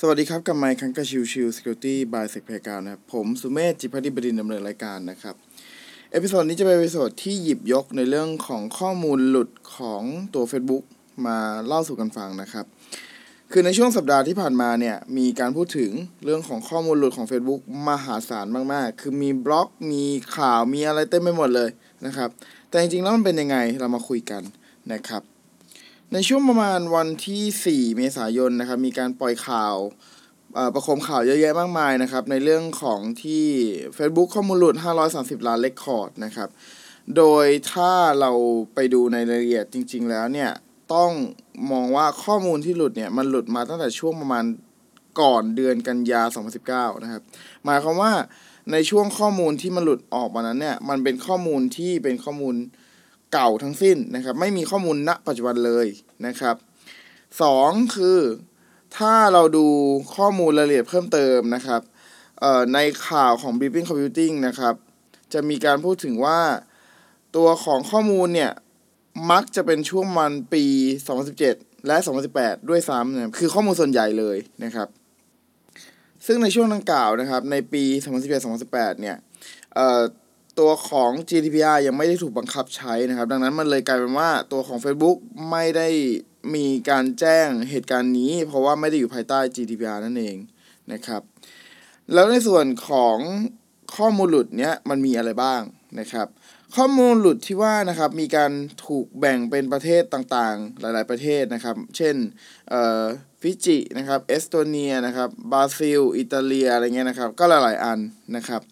สวัสดีครับกับไมค์คังกาชิวชิว Security by s e c p a y การนะครับผมสุเมธจิตภักดีบดินทร์ดำเนินรายการนะครับ episode นี้จะเป็น episode ที่หยิบยกในเรื่องของข้อมูลหลุดของตัว Facebook มาเล่าสู่กันฟังนะครับ คือในช่วงสัปดาห์ที่ผ่านมาเนี่ย มีการพูดถึงเรื่องของข้อมูลหลุดของ Facebook มหาศาลมากๆ คือมีบล็อกมีข่าวมีอะไรเต็มไปหมดเลยนะครับ แต่จริงๆแล้วมันเป็นยังไงเรามาคุยกันนะครับ ในช่วงประมาณวันที่ 4 เมษายนนะครับมีการปล่อยข่าวประคมข่าวเยอะแยะมากมายนะครับในเรื่องของที่ Facebook ข้อมูลหลุด 530 ล้านเลคคอร์ดนะครับโดยถ้าเราไปดูในรายละเอียดจริง ๆ แล้วเนี่ยต้องมองว่าข้อมูลที่หลุดเนี่ยมันหลุดมาตั้งแต่ช่วงประมาณก่อนเดือนกันยา 2019 นะครับ หมายความว่าในช่วงข้อมูลที่มันหลุดออกมานั้นเนี่ยมันเป็นข้อมูลที่เป็นข้อมูล เก่าทั้งสิ้นนะครับ ไม่มีข้อมูลณปัจจุบันเลยนะครับสองคือถ้าเราดูข้อมูลรายละเอียดเพิ่มเติมนะครับในข่าวของ Briefing Computing นะครับ จะมีการพูดถึงว่าตัวของข้อมูลเนี่ย มักจะเป็นช่วงมันปี 2017 และ 2018 ด้วยซ้ำนะคือข้อมูลส่วนใหญ่เลยนะครับ ซึ่งในช่วงดังกล่าวนะครับ ในปี 2017-2018 เนี่ย ตัวของ GDPR ยังไม่ได้ถูกบังคับใช้นะครับ ดังนั้นมันเลยกลายเป็นว่าตัวของ Facebook ไม่ได้มีการแจ้งเหตุการณ์นี้ เพราะว่าไม่ได้อยู่ภายใต้ GDPR นั่นเองนะครับ แล้วในส่วนของข้อมูลหลุดเนี้ยมันมีอะไรบ้างนะครับ ข้อมูลหลุดที่ว่านะครับมีการถูกแบ่งเป็นประเทศต่างๆ หลาย ๆประเทศนะครับ เช่นฟิจินะครับเอสโตเนียนะครับบราซิล อิตาลีอะไรเงี้ยนะครับ ก็หลายๆอันนะครับ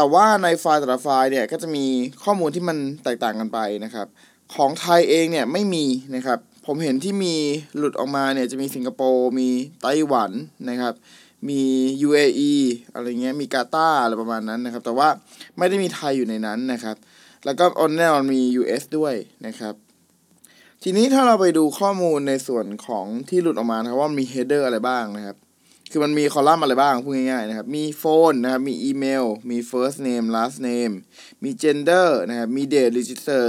แต่ว่าในไฟล์แต่ละไฟล์เนี่ยก็จะมีข้อมูลที่มันแตกต่างกันไปนะครับ ของไทยเองเนี่ยไม่มีนะครับ ผมเห็นที่มีหลุดออกมาเนี่ยจะมีสิงคโปร์มีไต้หวันนะครับ มี UAE อะไรเงี้ยมีกาตาร์อะไรประมาณนั้นนะครับ แต่ว่าไม่ได้มีไทยอยู่ในนั้นนะครับ แล้วก็ออนแน่นอนมี US ด้วยนะครับทีนี้ถ้าเราไปดูข้อมูลในส่วนของที่หลุดออกมานะครับว่ามี header อะไรบ้างนะครับ คือมันมีคอลัมน์อะไรบ้างพูดง่ายๆนะครับ มี phone นะครับ มีอีเมล มี first name last name มี gender นะครับ มี date register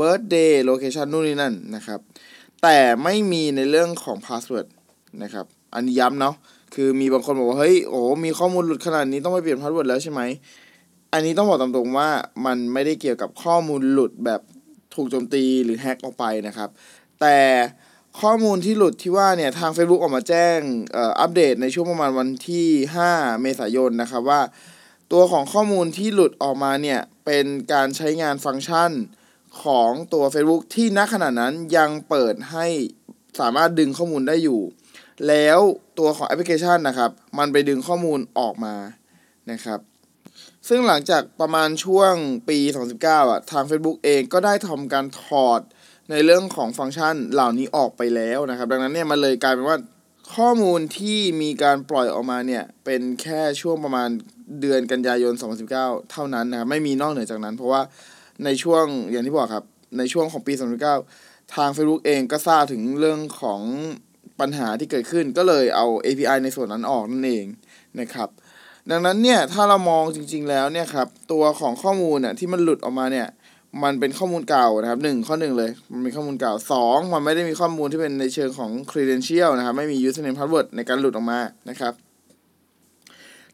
birthday location นู่นนี่นั่นนะครับ แต่ไม่มีในเรื่องของ password นะครับ อันนี้ย้ำเนาะ คือมีบางคนบอกว่า เฮ้ย โอ้ มีข้อมูลหลุดขนาดนี้ต้องไปเปลี่ยน password แล้วใช่ไหม อันนี้ต้องบอกตามตรงว่ามันไม่ได้เกี่ยวกับข้อมูลหลุดแบบถูกโจมตีหรือแฮกออกไปนะครับ แต่ ข้อมูลที่หลุดที่ว่าเนี่ยทาง Facebook ออกมาแจ้งอัปเดตในช่วงประมาณวันที่ 5 เมษายนนะครับว่า ตัวของข้อมูลที่หลุดออกมาเนี่ยเป็นการใช้งานฟังก์ชันของตัว Facebook ที่ณขณะนั้นยังเปิดให้สามารถดึงข้อมูลได้อยู่ แล้วตัวของแอปพลิเคชันนะครับ มันไปดึงข้อมูลออกมานะครับ ซึ่งหลังจากประมาณช่วงปี 2019อะทาง Facebook เองก็ได้ทำการถอด ในเรื่องของฟังก์ชันเหล่านี้ออกไปแล้วนะครับ ดังนั้นเนี่ยมันเลยกลายเป็นว่าข้อมูลที่มีการปล่อยออกมาเนี่ยเป็นแค่ช่วงประมาณเดือนกันยายน 2019 เท่านั้นนะครับไม่มีนอกเหนือจากนั้น เพราะว่าในช่วงอย่างที่บอกครับ ในช่วงของปี 2019 ทาง Facebook เองก็ทราบถึงเรื่องของปัญหาที่เกิดขึ้นก็เลยเอา API ในส่วนนั้นออกนั่นเองนะครับ ดังนั้นเนี่ยถ้าเรามองจริง ๆ แล้วเนี่ยครับตัวของข้อมูลเนี่ยที่มันหลุดออกมาเนี่ย มันเป็นข้อมูลเก่านะครับหนึ่งข้อหนึ่งเลย มันเป็นข้อมูลเก่าสองมันไม่ได้มีข้อมูลที่เป็นในเชิงของ credential นะครับ ไม่มี username password ในการหลุดออกมานะครับ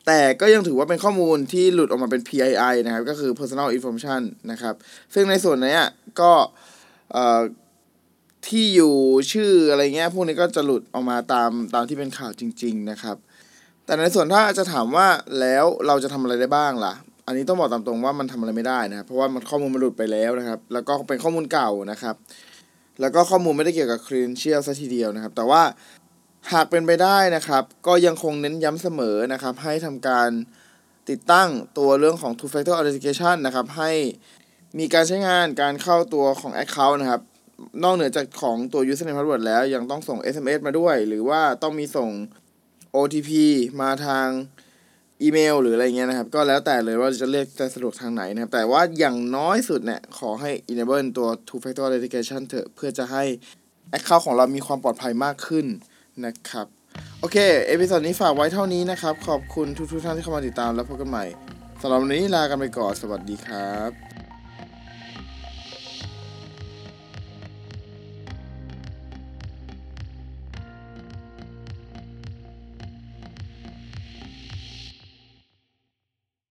แต่ก็ยังถือว่าเป็นข้อมูลที่หลุดออกมาเป็น PII นะครับ ก็คือ personal information นะครับ ซึ่งในส่วนนี้ก็ที่อยู่ชื่ออะไรเงี้ยพวกนี้ก็จะหลุดออกมาตามตามที่เป็นข่าวจริง ๆ นะครับ แต่ในส่วนถ้าจะถามว่าแล้วเราจะทำอะไรได้บ้างล่ะ อันนี้ต้องบอกตามตรงว่ามันทำอะไรไม่ได้นะครับเพราะว่ามันข้อมูลมันหลุดไปแล้วนะครับ แล้วก็เป็นข้อมูลเก่านะครับ แล้วก็ข้อมูลไม่ได้เกี่ยวกับ credential ซะทีเดียวนะครับ แต่ว่าหากเป็นไปได้นะครับ ก็ยังคงเน้นย้ำเสมอนะครับ ให้ทำการติดตั้งตัวเรื่องของ two factor authentication นะครับ ให้มีการใช้งานการเข้าตัวของ account นะครับ นอกเหนือจากของตัว username password แล้วยังต้องส่ง SMS มาด้วย หรือว่าต้องมีส่ง OTP มาทาง อีเมลหรืออะไรเงี้ยนะครับ ก็แล้วแต่เลยว่าจะเลือกจะสะดวกทางไหนนะครับ แต่ว่าอย่างน้อยสุดเนี่ย ขอให้ enable ตัว two factor authentication เถอะเพื่อจะให้ account ของเรามีความปลอดภัยมากขึ้นนะครับ โอเค episode นี้ฝากไว้เท่านี้นะครับ ขอบคุณทุกทุกท่านที่เข้ามาติดตามแล้วพบกันใหม่สำหรับวันนี้ลากันไปก่อน สวัสดีครับ